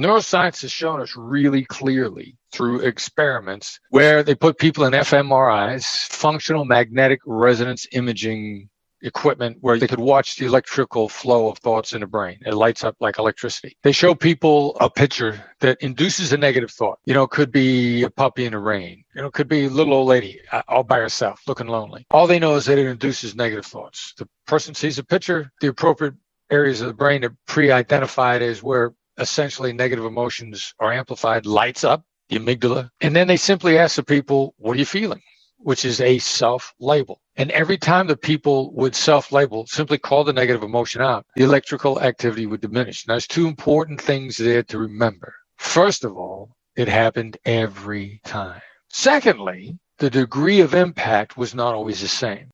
Neuroscience has shown us really clearly through experiments where they put people in fMRIs, functional magnetic resonance imaging equipment where they could watch the electrical flow of thoughts in the brain. It lights up like electricity. They show people a picture that induces a negative thought. You know, it could be a puppy in the rain. You know, it could be a little old lady uh, all by herself looking lonely. All they know is that it induces negative thoughts. The person sees a picture, the appropriate areas of the brain are pre-identified as where essentially negative emotions are amplified, lights up the amygdala. And then they simply ask the people, what are you feeling? Which is a self label. And every time the people would self label, simply call the negative emotion out, the electrical activity would diminish. Now, there's two important things there to remember. First of all, it happened every time. Secondly, the degree of impact was not always the same.